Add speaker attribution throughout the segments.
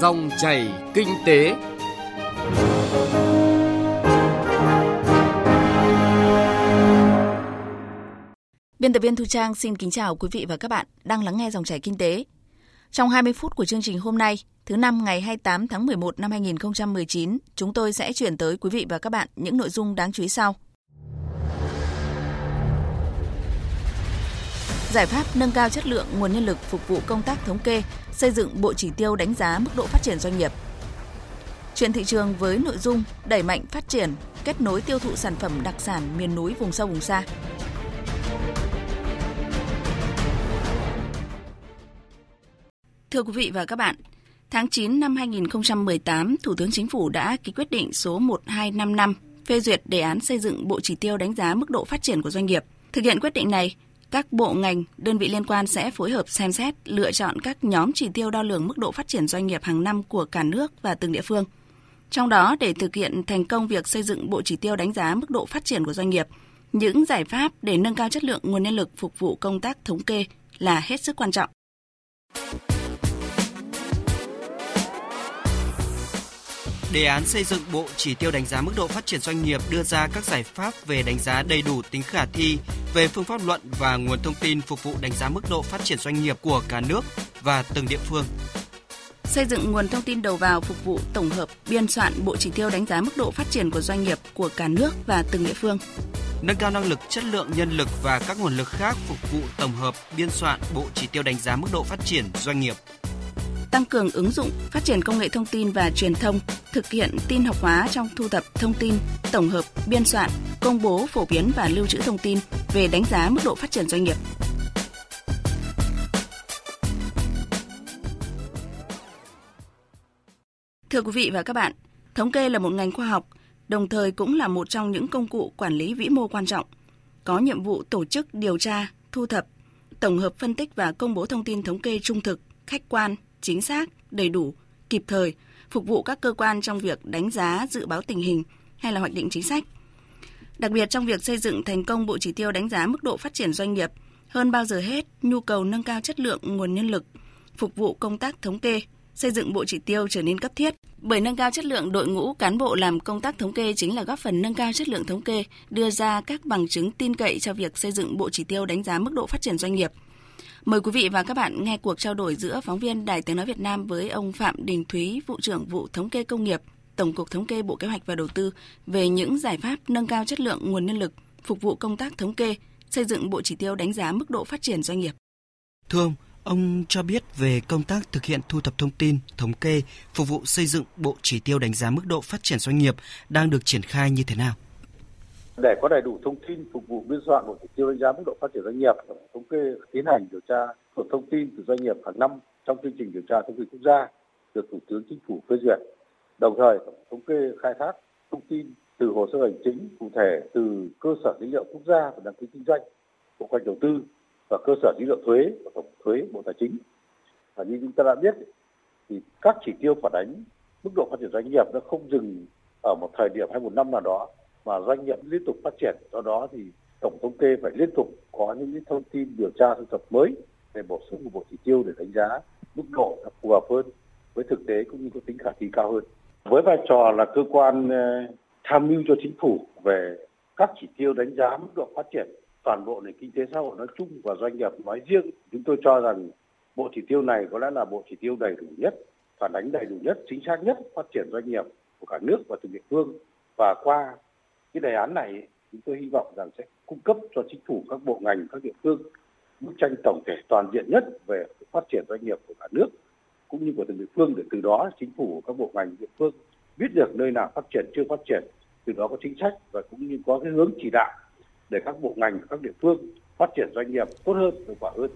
Speaker 1: Dòng chảy kinh tế.
Speaker 2: Biên tập viên Thu Trang xin kính chào quý vị và các bạn đang lắng nghe dòng chảy kinh tế. Trong 20 phút của chương trình hôm nay, thứ năm ngày 28 tháng 11 năm 2019, chúng tôi sẽ chuyển tới quý vị và các bạn những nội dung đáng chú ý sau. Giải pháp nâng cao chất lượng nguồn nhân lực phục vụ công tác thống kê, xây dựng bộ chỉ tiêu đánh giá mức độ phát triển doanh nghiệp. Chuyện thị trường với nội dung đẩy mạnh phát triển, kết nối tiêu thụ sản phẩm đặc sản miền núi vùng sâu vùng xa. Thưa quý vị và các bạn, tháng 9 năm 2018, Thủ tướng Chính phủ đã ký quyết định số 1255 phê duyệt đề án xây dựng bộ chỉ tiêu đánh giá mức độ phát triển của doanh nghiệp. Thực hiện quyết định này, các bộ ngành, đơn vị liên quan sẽ phối hợp xem xét, lựa chọn các nhóm chỉ tiêu đo lường mức độ phát triển doanh nghiệp hàng năm của cả nước và từng địa phương. Trong đó, để thực hiện thành công việc xây dựng bộ chỉ tiêu đánh giá mức độ phát triển của doanh nghiệp, những giải pháp để nâng cao chất lượng nguồn nhân lực phục vụ công tác thống kê là hết sức quan trọng.
Speaker 3: Đề án xây dựng bộ chỉ tiêu đánh giá mức độ phát triển doanh nghiệp đưa ra các giải pháp về đánh giá đầy đủ tính khả thi về phương pháp luận và nguồn thông tin phục vụ đánh giá mức độ phát triển doanh nghiệp của cả nước và từng địa phương.
Speaker 2: Xây dựng nguồn thông tin đầu vào phục vụ tổng hợp biên soạn bộ chỉ tiêu đánh giá mức độ phát triển của doanh nghiệp của cả nước và từng địa phương.
Speaker 3: Nâng cao năng lực, chất lượng nhân lực và các nguồn lực khác phục vụ tổng hợp biên soạn bộ chỉ tiêu đánh giá mức độ phát triển doanh nghiệp
Speaker 2: tăng cường ứng dụng, phát triển công nghệ thông tin và truyền thông, thực hiện tin học hóa trong thu thập thông tin, tổng hợp, biên soạn, công bố, phổ biến và lưu trữ thông tin về đánh giá mức độ phát triển doanh nghiệp. Thưa quý vị và các bạn, thống kê là một ngành khoa học, đồng thời cũng là một trong những công cụ quản lý vĩ mô quan trọng, có nhiệm vụ tổ chức điều tra, thu thập, tổng hợp phân tích và công bố thông tin thống kê trung thực, khách quan, chính xác, đầy đủ, kịp thời, phục vụ các cơ quan trong việc đánh giá, dự báo tình hình hay là hoạch định chính sách. Đặc biệt trong việc xây dựng thành công bộ chỉ tiêu đánh giá mức độ phát triển doanh nghiệp, hơn bao giờ hết, nhu cầu nâng cao chất lượng nguồn nhân lực, phục vụ công tác thống kê, xây dựng bộ chỉ tiêu trở nên cấp thiết. Bởi nâng cao chất lượng đội ngũ cán bộ làm công tác thống kê chính là góp phần nâng cao chất lượng thống kê, đưa ra các bằng chứng tin cậy cho việc xây dựng bộ chỉ tiêu đánh giá mức độ phát triển doanh nghiệp – Mời quý vị và các bạn nghe cuộc trao đổi giữa phóng viên Đài Tiếng Nói Việt Nam với ông Phạm Đình Thúy, vụ trưởng vụ thống kê công nghiệp, Tổng cục Thống kê Bộ Kế hoạch và Đầu tư về những giải pháp nâng cao chất lượng nguồn nhân lực, phục vụ công tác thống kê, xây dựng bộ chỉ tiêu đánh giá mức độ phát triển doanh nghiệp.
Speaker 3: Thưa ông, ông cho biết về công tác thực hiện thu thập thông tin, thống kê, phục vụ xây dựng bộ chỉ tiêu đánh giá mức độ phát triển doanh nghiệp đang được triển khai như thế nào?
Speaker 4: Để có đầy đủ thông tin phục vụ biên soạn một chỉ tiêu đánh giá mức độ phát triển doanh nghiệp, thống kê, tiến hành điều tra thuộc thông tin từ doanh nghiệp hàng năm trong chương trình điều tra thống kê quốc gia được thủ tướng chính phủ phê duyệt. Đồng thời thống kê khai thác thông tin từ hồ sơ hành chính, cụ thể từ cơ sở dữ liệu quốc gia và đăng ký kinh doanh bộ kế đầu tư và cơ sở dữ liệu thuế và tổng thuế bộ tài chính. Và như chúng ta đã biết, thì các chỉ tiêu phản ánh mức độ phát triển doanh nghiệp nó không dừng ở một thời điểm hay một năm nào đó mà doanh nghiệp liên tục phát triển. Do đó thì tổng thống kê phải liên tục có những thông tin điều tra thu thập mới để bổ sung một bộ chỉ tiêu để đánh giá mức độ phù hợp hơn với thực tế cũng như có tính khả thi cao hơn. Với vai trò là cơ quan ờ, tham mưu cho chính phủ về các chỉ tiêu đánh giá mức độ phát triển toàn bộ nền kinh tế xã hội nói chung và doanh nghiệp nói riêng, chúng tôi cho rằng bộ chỉ tiêu này có lẽ là bộ chỉ tiêu đầy đủ nhất, phản ánh đầy đủ nhất, chính xác nhất phát triển doanh nghiệp của cả nước và từng địa phương và qua cái đề án này chúng tôi hy vọng rằng sẽ cung cấp cho chính phủ, các bộ ngành, các địa phương bức tranh tổng thể toàn diện nhất về phát triển doanh nghiệp của cả nước cũng như của từng địa phương để từ đó chính phủ, các bộ ngành, địa phương biết được nơi nào phát triển, chưa phát triển, từ đó có chính sách và cũng như có cái hướng chỉ đạo để các bộ ngành, các địa phương phát triển doanh nghiệp tốt hơn, hiệu quả hơn.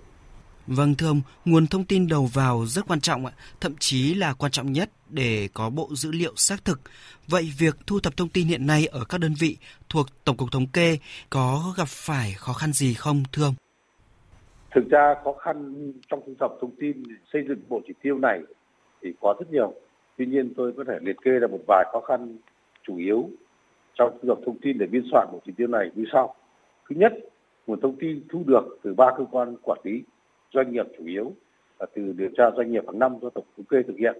Speaker 3: Vâng thưa ông, nguồn thông tin đầu vào rất quan trọng ạ, thậm chí là quan trọng nhất để có bộ dữ liệu xác thực. Vậy việc thu thập thông tin hiện nay ở các đơn vị thuộc Tổng cục Thống kê có gặp phải khó khăn gì không thưa ông?
Speaker 4: Thực ra khó khăn trong thu thập thông tin xây dựng bộ chỉ tiêu này thì có rất nhiều. Tuy nhiên tôi có thể liệt kê ra một vài khó khăn chủ yếu trong thu thập thông tin để biên soạn bộ chỉ tiêu này như sau. Thứ nhất, nguồn thông tin thu được từ ba cơ quan quản lý doanh nghiệp chủ yếu là từ điều tra doanh nghiệp hàng năm do tổng thống kê thực hiện.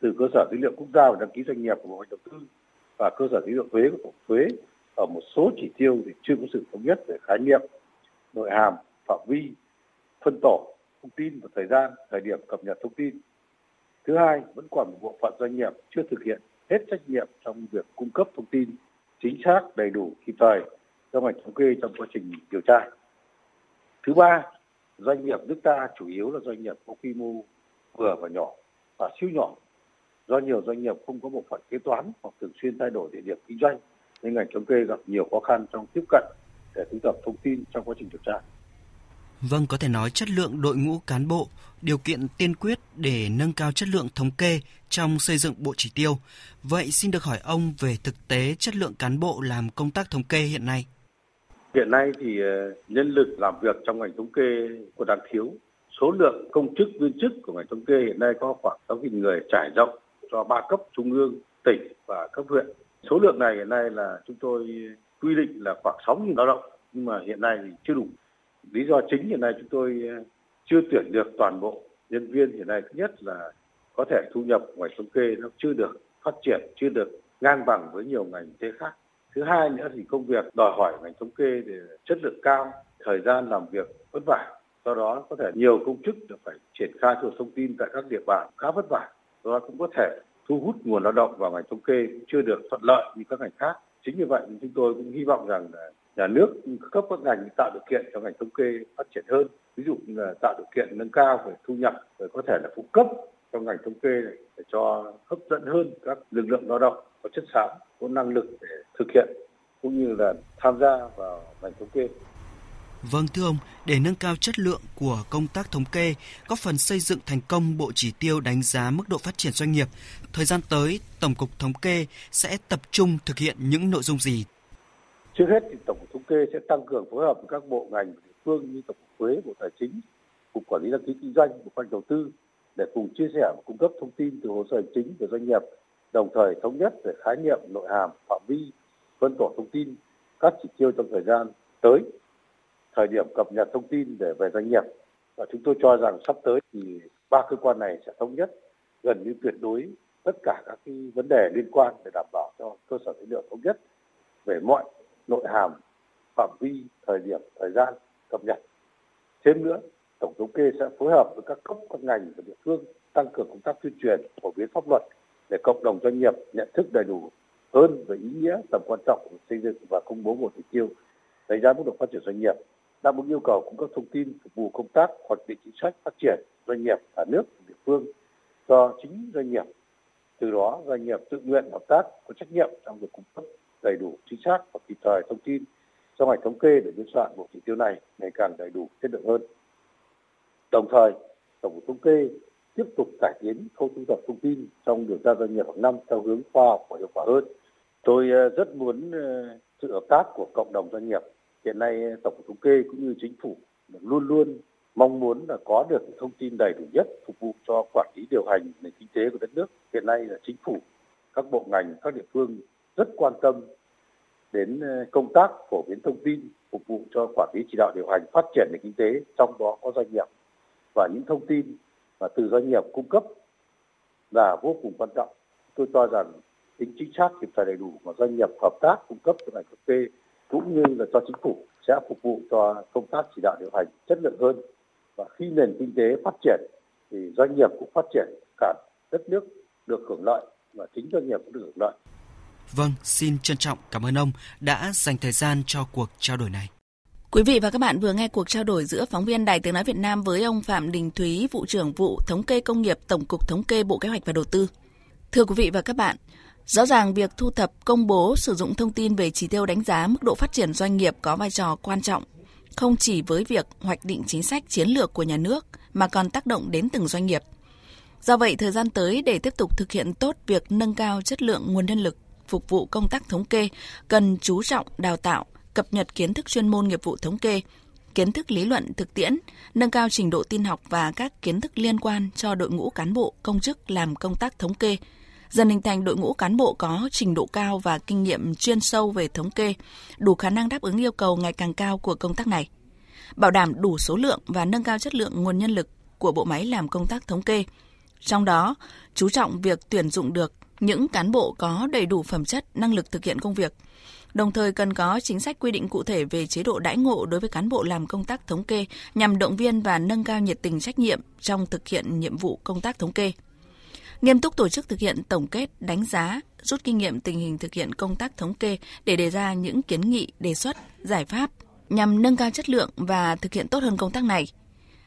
Speaker 4: từ cơ sở dữ liệu quốc gia về đăng ký doanh nghiệp của Bộ Đầu tư và cơ sở dữ liệu thuế của Tổng thuế ở một số chỉ tiêu thì chưa có sự thống nhất về khái niệm, nội hàm, phạm vi, phân tổ thông tin và thời gian, thời điểm cập nhật thông tin. Thứ hai, vẫn còn một bộ phận doanh nghiệp chưa thực hiện hết trách nhiệm trong việc cung cấp thông tin chính xác, đầy đủ, kịp thời cho ngành thống kê trong quá trình điều tra. Thứ ba, doanh nghiệp nước ta chủ yếu là doanh nghiệp có quy mô vừa và nhỏ và siêu nhỏ. Do nhiều doanh nghiệp không có bộ phận kế toán hoặc thường xuyên thay đổi địa điểm kinh doanh nên ngành thống kê gặp nhiều khó khăn trong tiếp cận để thu thập thông tin trong quá trình điều tra.
Speaker 3: Vâng, có thể nói chất lượng đội ngũ cán bộ, điều kiện tiên quyết để nâng cao chất lượng thống kê trong xây dựng bộ chỉ tiêu. Vậy xin được hỏi ông về thực tế chất lượng cán bộ làm công tác thống kê hiện nay.
Speaker 4: Hiện nay thì ờ, nhân lực làm việc trong ngành thống kê còn đang thiếu. Số lượng công chức viên chức của ngành thống kê hiện nay có khoảng 6.000 người trải rộng cho ba cấp trung ương, tỉnh và cấp huyện. Số lượng này hiện nay là chúng tôi quy định là khoảng 6.000 lao động nhưng mà hiện nay thì chưa đủ lý do chính hiện nay chúng tôi ờ, chưa tuyển được toàn bộ nhân viên hiện nay thứ nhất là có thể thu nhập ngoài thống kê nó chưa được phát triển chưa được ngang bằng với nhiều ngành thế khác thứ hai nữa thì công việc đòi hỏi ngành thống kê để chất lượng cao, thời gian làm việc vất vả. Do đó có thể nhiều công chức được phải triển khai thuộc thông tin tại các địa bàn khá vất vả. Do đó cũng có thể thu hút nguồn lao động vào ngành thống kê cũng chưa được thuận lợi như các ngành khác. Chính vì vậy chúng tôi cũng hy vọng rằng là nhà nước cấp các ngành tạo điều kiện cho ngành thống kê phát triển hơn. Ví dụ như là tạo điều kiện nâng cao về thu nhập, rồi có thể là phụ cấp cho ngành thống kê này để cho hấp dẫn hơn các lực lượng lao động có chất xám có năng lực để thực hiện cũng như là tham gia vào ngành thống kê.
Speaker 3: Vâng thưa ông, để nâng cao chất lượng của công tác thống kê, góp phần xây dựng thành công bộ chỉ tiêu đánh giá mức độ phát triển doanh nghiệp, thời gian tới Tổng cục Thống kê sẽ tập trung thực hiện những nội dung gì?
Speaker 4: Trước hết thì Tổng cục Thống kê sẽ tăng cường phối hợp với các bộ ngành địa phương như Tổng cục Thuế, Bộ Tài chính, Cục Quản lý đăng ký kinh doanh, Bộ Khoa đầu tư để cùng chia sẻ và cung cấp thông tin từ hồ sơ hành chính của doanh nghiệp, đồng thời thống nhất về khái niệm, nội hàm, phạm vi, phân tổ thông tin, các chỉ tiêu trong thời gian tới, thời điểm cập nhật thông tin để về doanh nghiệp. Và chúng tôi cho rằng sắp tới thì ba cơ quan này sẽ thống nhất gần như tuyệt đối tất cả các cái vấn đề liên quan để đảm bảo cho cơ sở dữ liệu thống nhất về mọi nội hàm, phạm vi, thời điểm, thời gian cập nhật. Thêm nữa, Tổng thống kê sẽ phối hợp với các cấp, các ngành và địa phương tăng cường công tác tuyên truyền, phổ biến pháp luật để cộng đồng doanh nghiệp nhận thức đầy đủ hơn về ý nghĩa, tầm quan trọng của xây dựng và công bố một chỉ tiêu đánh giá mức độ phát triển doanh nghiệp đáp ứng yêu cầu cung cấp thông tin phục vụ công tác hoạch định chính sách phát triển doanh nghiệp cả nước địa phương cho chính doanh nghiệp từ đó doanh nghiệp tự nguyện hợp tác có trách nhiệm trong việc cung cấp đầy đủ chính xác và kịp thời thông tin cho ngành thống kê để biên soạn bộ chỉ tiêu này ngày càng đầy đủ chất lượng hơn. Đồng thời, tổng cục thống kê tiếp tục cải tiến khâu thu thập thông tin trong điều tra doanh nghiệp hàng năm theo hướng khoa học và hiệu quả hơn. Tôi ờ, rất muốn ờ, sự hợp tác của cộng đồng doanh nghiệp. Hiện nay tổng cục thống kê cũng như chính phủ luôn luôn mong muốn là có được thông tin đầy đủ nhất phục vụ cho quản lý điều hành nền kinh tế của đất nước. Hiện nay là chính phủ, các bộ ngành, các địa phương rất quan tâm đến ờ, công tác phổ biến thông tin phục vụ cho quản lý chỉ đạo điều hành phát triển nền kinh tế trong đó có doanh nghiệp và những thông tin và từ doanh nghiệp cung cấp là vô cùng quan trọng. Tôi cho rằng tính chính xác kịp thời đầy đủ mà doanh nghiệp hợp tác cung cấp cho ngành cà phê cũng như là cho chính phủ sẽ phục vụ cho công tác chỉ đạo điều hành chất lượng hơn. Và khi nền kinh tế phát triển thì doanh nghiệp cũng phát triển cả đất nước được hưởng lợi và chính doanh nghiệp cũng được hưởng lợi.
Speaker 3: Vâng, xin trân trọng cảm ơn ông đã dành thời gian cho cuộc trao đổi này.
Speaker 2: Quý vị và các bạn vừa nghe cuộc trao đổi giữa phóng viên Đài Tiếng Nói Việt Nam với ông Phạm Đình Thúy, vụ trưởng vụ thống kê công nghiệp Tổng cục Thống kê Bộ Kế hoạch và Đầu tư. Thưa quý vị và các bạn, rõ ràng việc thu thập, công bố, sử dụng thông tin về chỉ tiêu đánh giá mức độ phát triển doanh nghiệp có vai trò quan trọng, không chỉ với việc hoạch định chính sách chiến lược của nhà nước mà còn tác động đến từng doanh nghiệp. Do vậy, thời gian tới để tiếp tục thực hiện tốt việc nâng cao chất lượng nguồn nhân lực phục vụ công tác thống kê cần chú trọng đào tạo, cập nhật kiến thức chuyên môn nghiệp vụ thống kê, kiến thức lý luận thực tiễn, nâng cao trình độ tin học và các kiến thức liên quan cho đội ngũ cán bộ, công chức làm công tác thống kê, dần hình thành đội ngũ cán bộ có trình độ cao và kinh nghiệm chuyên sâu về thống kê, đủ khả năng đáp ứng yêu cầu ngày càng cao của công tác này. Bảo đảm đủ số lượng và nâng cao chất lượng nguồn nhân lực của bộ máy làm công tác thống kê, Trong đó, chú trọng việc tuyển dụng được những cán bộ có đầy đủ phẩm chất, năng lực thực hiện công việc. Đồng thời cần có chính sách quy định cụ thể về chế độ đãi ngộ đối với cán bộ làm công tác thống kê nhằm động viên và nâng cao nhiệt tình trách nhiệm trong thực hiện nhiệm vụ công tác thống kê. Nghiêm túc tổ chức thực hiện tổng kết, đánh giá, rút kinh nghiệm tình hình thực hiện công tác thống kê để đề ra những kiến nghị, đề xuất, giải pháp nhằm nâng cao chất lượng và thực hiện tốt hơn công tác này.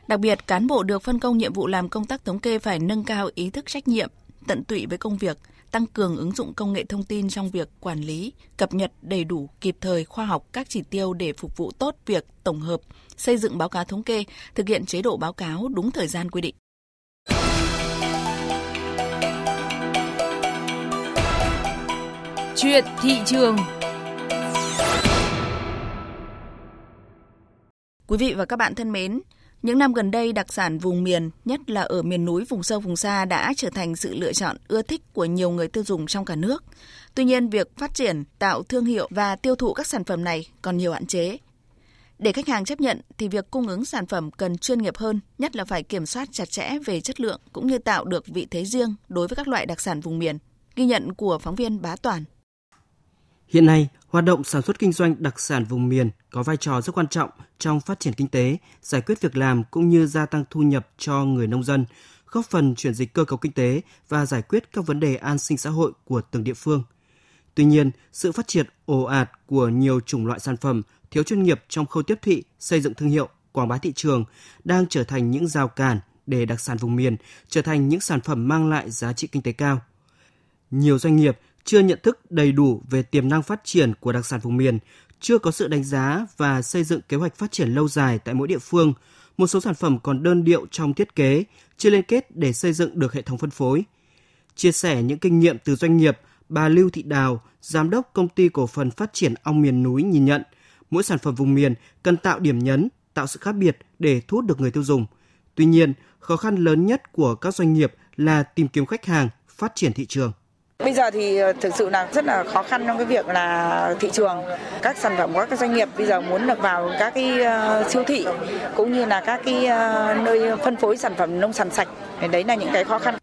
Speaker 2: Đặc biệt, cán bộ được phân công nhiệm vụ làm công tác thống kê phải nâng cao ý thức trách nhiệm, tận tụy với công việc, tăng cường ứng dụng công nghệ thông tin trong việc quản lý, cập nhật đầy đủ, kịp thời, khoa học các chỉ tiêu để phục vụ tốt việc tổng hợp, xây dựng báo cáo thống kê, thực hiện chế độ báo cáo đúng thời gian quy định.
Speaker 1: Chuyện thị trường
Speaker 2: Quý vị và các bạn thân mến, những năm gần đây, đặc sản vùng miền, nhất là ở miền núi, vùng sâu, vùng xa đã trở thành sự lựa chọn ưa thích của nhiều người tiêu dùng trong cả nước. Tuy nhiên, việc phát triển, tạo thương hiệu và tiêu thụ các sản phẩm này còn nhiều hạn chế. Để khách hàng chấp nhận thì việc cung ứng sản phẩm cần chuyên nghiệp hơn, nhất là phải kiểm soát chặt chẽ về chất lượng cũng như tạo được vị thế riêng đối với các loại đặc sản vùng miền. Ghi nhận của phóng viên Bá Toàn.
Speaker 3: Hiện nay, hoạt động sản xuất kinh doanh đặc sản vùng miền có vai trò rất quan trọng trong phát triển kinh tế, giải quyết việc làm cũng như gia tăng thu nhập cho người nông dân, góp phần chuyển dịch cơ cấu kinh tế và giải quyết các vấn đề an sinh xã hội của từng địa phương. Tuy nhiên, sự phát triển ồ ạt của nhiều chủng loại sản phẩm thiếu chuyên nghiệp trong khâu tiếp thị, xây dựng thương hiệu, quảng bá thị trường đang trở thành những rào cản để đặc sản vùng miền trở thành những sản phẩm mang lại giá trị kinh tế cao. Nhiều doanh nghiệp chưa nhận thức đầy đủ về tiềm năng phát triển của đặc sản vùng miền, chưa có sự đánh giá và xây dựng kế hoạch phát triển lâu dài tại mỗi địa phương. Một số sản phẩm còn đơn điệu trong thiết kế, chưa liên kết để xây dựng được hệ thống phân phối. Chia sẻ những kinh nghiệm từ doanh nghiệp, bà Lưu Thị Đào, giám đốc công ty cổ phần phát triển ong miền núi nhìn nhận, mỗi sản phẩm vùng miền cần tạo điểm nhấn, tạo sự khác biệt để thu hút được người tiêu dùng. Tuy nhiên, khó khăn lớn nhất của các doanh nghiệp là tìm kiếm khách hàng, phát triển thị trường.
Speaker 5: Bây giờ thì ờ, thực sự là rất là khó khăn trong cái việc là thị trường. Các sản phẩm của các doanh nghiệp bây giờ muốn được vào các cái ờ, siêu thị cũng như là các cái ờ, nơi phân phối sản phẩm nông sản sạch. Đấy là những cái khó khăn.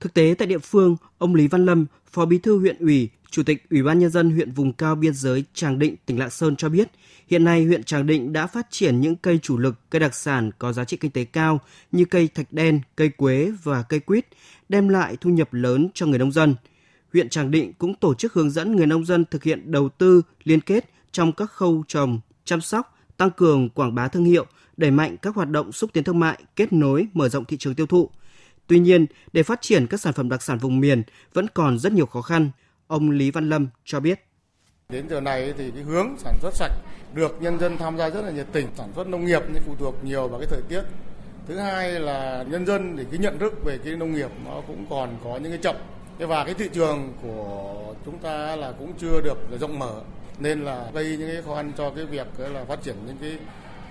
Speaker 3: Thực tế tại địa phương, ông Lý Văn Lâm, Phó Bí thư huyện ủy, Chủ tịch Ủy ban nhân dân huyện vùng cao biên giới Tràng Định, tỉnh Lạng Sơn cho biết, hiện nay huyện Tràng Định đã phát triển những cây chủ lực, cây đặc sản có giá trị kinh tế cao như cây thạch đen, cây quế và cây quýt, đem lại thu nhập lớn cho người nông dân – huyện Tràng Định cũng tổ chức hướng dẫn người nông dân thực hiện đầu tư liên kết trong các khâu trồng, chăm sóc, tăng cường quảng bá thương hiệu, đẩy mạnh các hoạt động xúc tiến thương mại, kết nối, mở rộng thị trường tiêu thụ. Tuy nhiên, để phát triển các sản phẩm đặc sản vùng miền vẫn còn rất nhiều khó khăn. Ông Lý Văn Lâm cho biết.
Speaker 6: Đến giờ này thì cái hướng sản xuất sạch được nhân dân tham gia rất là nhiệt tình. Sản xuất nông nghiệp nhưng phụ thuộc nhiều vào cái thời tiết. Thứ hai là nhân dân thì cái nhận thức về cái nông nghiệp nó cũng còn có những cái chậm Thế và cái thị trường của chúng ta là cũng chưa được rộng mở nên là gây những cái khó khăn cho cái việc là phát triển những cái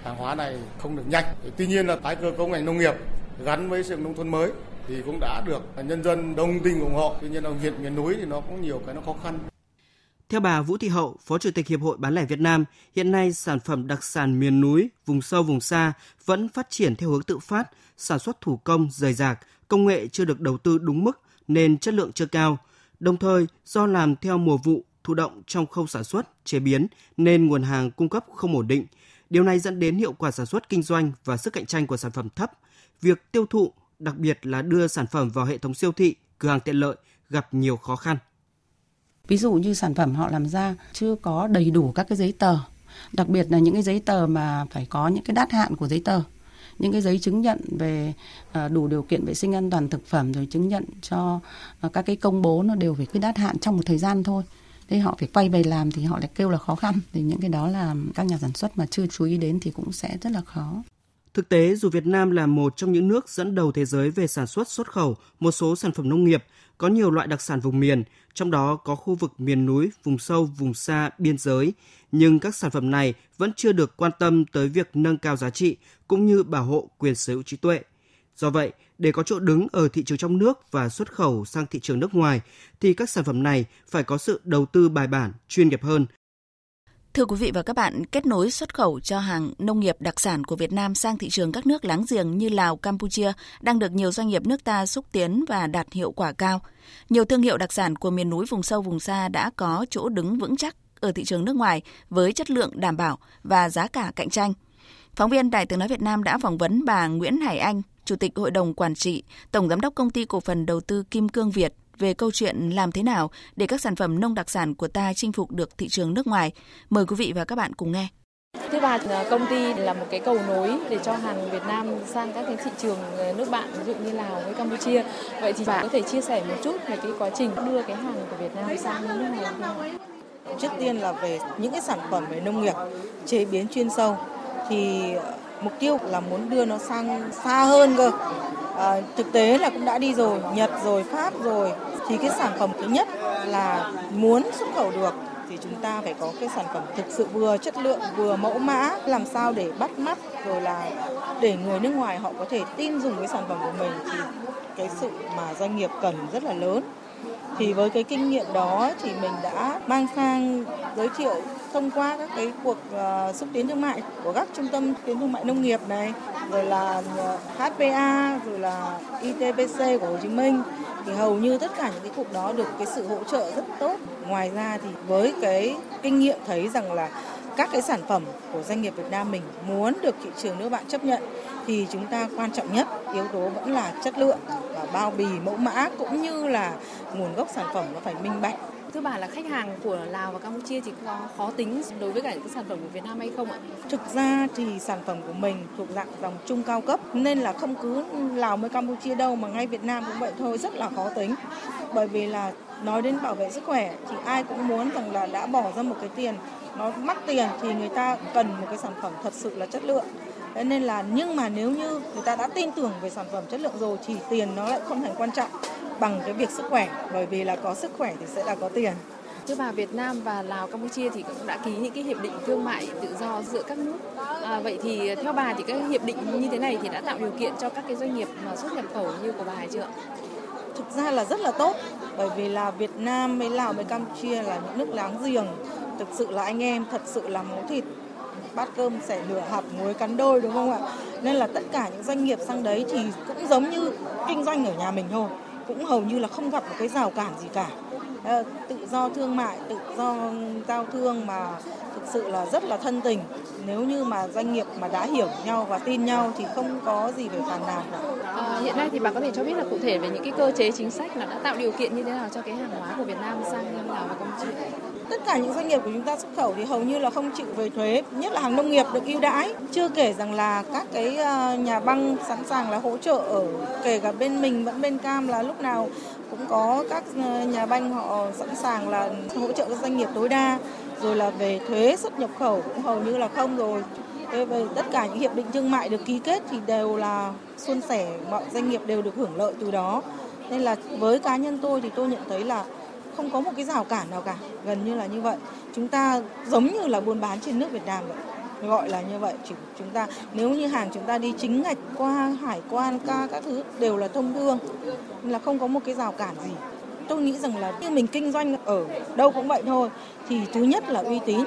Speaker 6: hàng hóa này không được nhanh. Tuy nhiên là tái cơ cấu ngành nông nghiệp gắn với xây dựng nông thôn mới thì cũng đã được nhân dân đồng tình ủng hộ. Tuy nhiên ở huyện miền núi thì nó cũng nhiều cái nó khó khăn.
Speaker 3: Theo bà Vũ Thị Hậu, Phó Chủ tịch Hiệp hội Bán lẻ Việt Nam, hiện nay sản phẩm đặc sản miền núi, vùng sâu, vùng xa vẫn phát triển theo hướng tự phát, sản xuất thủ công, rời rạc, công nghệ chưa được đầu tư đúng mức nên chất lượng chưa cao. Đồng thời, do làm theo mùa vụ, thụ động trong khâu sản xuất, chế biến nên nguồn hàng cung cấp không ổn định. Điều này dẫn đến hiệu quả sản xuất kinh doanh và sức cạnh tranh của sản phẩm thấp. Việc tiêu thụ, đặc biệt là đưa sản phẩm vào hệ thống siêu thị, cửa hàng tiện lợi gặp nhiều khó khăn.
Speaker 7: Ví dụ như sản phẩm họ làm ra chưa có đầy đủ các cái giấy tờ, đặc biệt là những cái giấy tờ mà phải có những cái đát hạn của giấy tờ những cái giấy chứng nhận về ờ, đủ điều kiện vệ sinh an toàn thực phẩm rồi chứng nhận cho ờ, các cái công bố nó đều phải cứ đát hạn trong một thời gian thôi. Thế họ phải quay về làm thì họ lại kêu là khó khăn. Thì những cái đó là các nhà sản xuất mà chưa chú ý đến thì cũng sẽ rất là khó.
Speaker 3: Thực tế, dù Việt Nam là một trong những nước dẫn đầu thế giới về sản xuất xuất khẩu một số sản phẩm nông nghiệp, có nhiều loại đặc sản vùng miền, trong đó có khu vực miền núi, vùng sâu, vùng xa, biên giới, nhưng các sản phẩm này vẫn chưa được quan tâm tới việc nâng cao giá trị cũng như bảo hộ quyền sở hữu trí tuệ. Do vậy, để có chỗ đứng ở thị trường trong nước và xuất khẩu sang thị trường nước ngoài thì các sản phẩm này phải có sự đầu tư bài bản, chuyên nghiệp hơn.
Speaker 2: Thưa quý vị và các bạn, kết nối xuất khẩu cho hàng nông nghiệp đặc sản của Việt Nam sang thị trường các nước láng giềng như Lào, Campuchia đang được nhiều doanh nghiệp nước ta xúc tiến và đạt hiệu quả cao. Nhiều thương hiệu đặc sản của miền núi vùng sâu vùng xa đã có chỗ đứng vững chắc ở thị trường nước ngoài với chất lượng đảm bảo và giá cả cạnh tranh. Phóng viên Đài Tiếng Nói Việt Nam đã phỏng vấn bà Nguyễn Hải Anh, Chủ tịch Hội đồng Quản trị, Tổng Giám đốc Công ty Cổ phần Đầu tư Kim Cương Việt về câu chuyện làm thế nào để các sản phẩm nông đặc sản của ta chinh phục được thị trường nước ngoài. Mời quý vị và các bạn cùng nghe.
Speaker 8: Thứ ba, công ty là một cái cầu nối để cho hàng Việt Nam sang các cái thị trường ờ, nước bạn, ví dụ như Lào với Campuchia. Vậy thì bà có thể chia sẻ một chút về cái quá trình đưa cái hàng của Việt Nam sang nước ngoài không?
Speaker 9: Trước tiên là về những cái sản phẩm về nông nghiệp, chế biến chuyên sâu thì mục tiêu là muốn đưa nó sang xa hơn cơ. À, thực tế là cũng đã đi rồi, Nhật rồi, Pháp rồi. Thì cái sản phẩm thứ nhất là muốn xuất khẩu được thì chúng ta phải có cái sản phẩm thực sự vừa chất lượng vừa mẫu mã làm sao để bắt mắt rồi là để người nước ngoài họ có thể tin dùng cái sản phẩm của mình thì cái sự mà doanh nghiệp cần rất là lớn thì với cái kinh nghiệm đó thì mình đã mang sang giới thiệu thông qua các cái cuộc uh, xúc tiến thương mại của các trung tâm tiến thương mại nông nghiệp này rồi là ờ, HPA rồi là ITPC của Hồ Chí Minh thì hầu như tất cả những cái cuộc đó được cái sự hỗ trợ rất tốt. Ngoài ra thì với cái kinh nghiệm thấy rằng là các cái sản phẩm của doanh nghiệp Việt Nam mình muốn được thị trường nước bạn chấp nhận thì chúng ta quan trọng nhất yếu tố vẫn là chất lượng và bao bì mẫu mã cũng như là nguồn gốc sản phẩm nó phải minh bạch
Speaker 8: Thưa bà là khách hàng của Lào và Campuchia thì có khó tính đối với cả những sản phẩm của Việt Nam hay không ạ?
Speaker 9: Thực ra thì sản phẩm của mình thuộc dạng dòng trung cao cấp, nên là không cứ Lào với Campuchia đâu mà ngay Việt Nam cũng vậy thôi, rất là khó tính. Bởi vì là nói đến bảo vệ sức khỏe thì ai cũng muốn rằng là đã bỏ ra một cái tiền, nó mắc tiền thì người ta cần một cái sản phẩm thật sự là chất lượng Thế nên là nhưng mà nếu như người ta đã tin tưởng về sản phẩm chất lượng rồi thì tiền nó lại không thành quan trọng bằng cái việc sức khỏe bởi vì là có sức khỏe thì sẽ là có tiền.
Speaker 8: Thưa bà, Việt Nam và Lào, Campuchia thì cũng đã ký những cái hiệp định thương mại tự do giữa các nước. À, vậy thì theo bà thì các hiệp định như thế này thì đã tạo điều kiện cho các cái doanh nghiệp mà xuất nhập khẩu như của bà chưa?
Speaker 9: Thực ra là rất là tốt bởi vì là Việt Nam với Lào với Campuchia là những nước láng giềng thực sự là anh em thật sự là máu thịt bát cơm sẻ nửa hạt muối cắn đôi đúng không ạ nên là tất cả những doanh nghiệp sang đấy thì cũng giống như kinh doanh ở nhà mình thôi cũng hầu như là không gặp một cái rào cản gì cả ờ, tự do thương mại tự do giao thương mà thực sự là rất là thân tình nếu như mà doanh nghiệp mà đã hiểu nhau và tin nhau thì không có gì phải phàn nàn cả.
Speaker 8: À, hiện nay thì bà có thể cho biết là cụ thể về những cái cơ chế chính sách là đã tạo điều kiện như thế nào cho cái hàng hóa của Việt Nam sang Lào và Campuchia?
Speaker 9: Tất cả những doanh nghiệp của chúng ta xuất khẩu thì hầu như là không chịu về thuế, nhất là hàng nông nghiệp được ưu đãi. Chưa kể rằng là các cái ờ, nhà băng sẵn sàng là hỗ trợ ở kể cả bên mình vẫn bên cam là lúc nào cũng có các ờ, nhà banh họ sẵn sàng là hỗ trợ các doanh nghiệp tối đa rồi là về thuế xuất nhập khẩu cũng hầu như là không rồi về tất cả những hiệp định thương mại được ký kết thì đều là suôn sẻ mọi doanh nghiệp đều được hưởng lợi từ đó nên là với cá nhân tôi thì tôi nhận thấy là không có một cái rào cản nào cả. Gần như là như vậy. Chúng ta giống như là buôn bán trên nước Việt Nam vậy. Gọi là như vậy. Chỉ chúng ta, nếu như hàng chúng ta đi chính ngạch qua hải quan, ca các thứ, đều là thông thương. Là không có một cái rào cản gì. Tôi nghĩ rằng là như mình kinh doanh ở đâu cũng vậy thôi, thì thứ nhất là uy tín,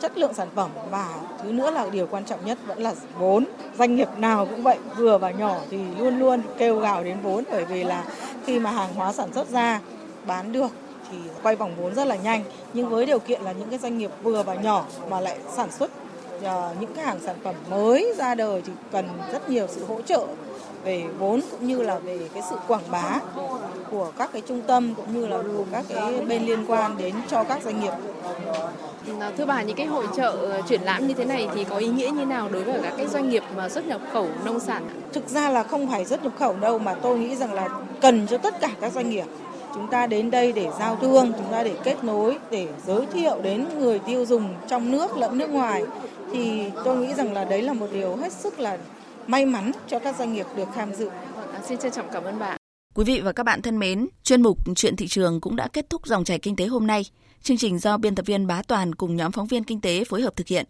Speaker 9: chất lượng sản phẩm và thứ nữa là điều quan trọng nhất vẫn là vốn. Doanh nghiệp nào cũng vậy, vừa và nhỏ thì luôn luôn kêu gào đến vốn bởi vì là khi mà hàng hóa sản xuất ra, bán được thì quay vòng vốn rất là nhanh nhưng với điều kiện là những cái doanh nghiệp vừa và nhỏ mà lại sản xuất uh, những cái hàng sản phẩm mới ra đời thì cần rất nhiều sự hỗ trợ về vốn cũng như là về cái sự quảng bá của các cái trung tâm cũng như là của các cái bên liên quan đến cho các doanh nghiệp.
Speaker 8: À, thưa bà, những cái hội trợ ờ, triển lãm như thế này thì có ý nghĩa như nào đối với các cái doanh nghiệp mà xuất nhập khẩu nông sản?
Speaker 9: Thực ra là không phải xuất nhập khẩu đâu mà tôi nghĩ rằng là cần cho tất cả các doanh nghiệp chúng ta đến đây để giao thương chúng ta để kết nối để giới thiệu đến người tiêu dùng trong nước lẫn nước ngoài thì tôi nghĩ rằng là đấy là một điều hết sức là may mắn cho các doanh nghiệp được tham dự.
Speaker 8: À, xin trân trọng cảm ơn bà.
Speaker 2: Quý vị và các bạn thân mến, chuyên mục Chuyện thị trường cũng đã kết thúc dòng chảy kinh tế hôm nay. Chương trình do biên tập viên Bá Toàn cùng nhóm phóng viên kinh tế phối hợp thực hiện.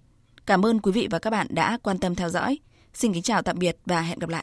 Speaker 2: Cảm ơn quý vị và các bạn đã quan tâm theo dõi. Xin kính chào tạm biệt và hẹn gặp lại.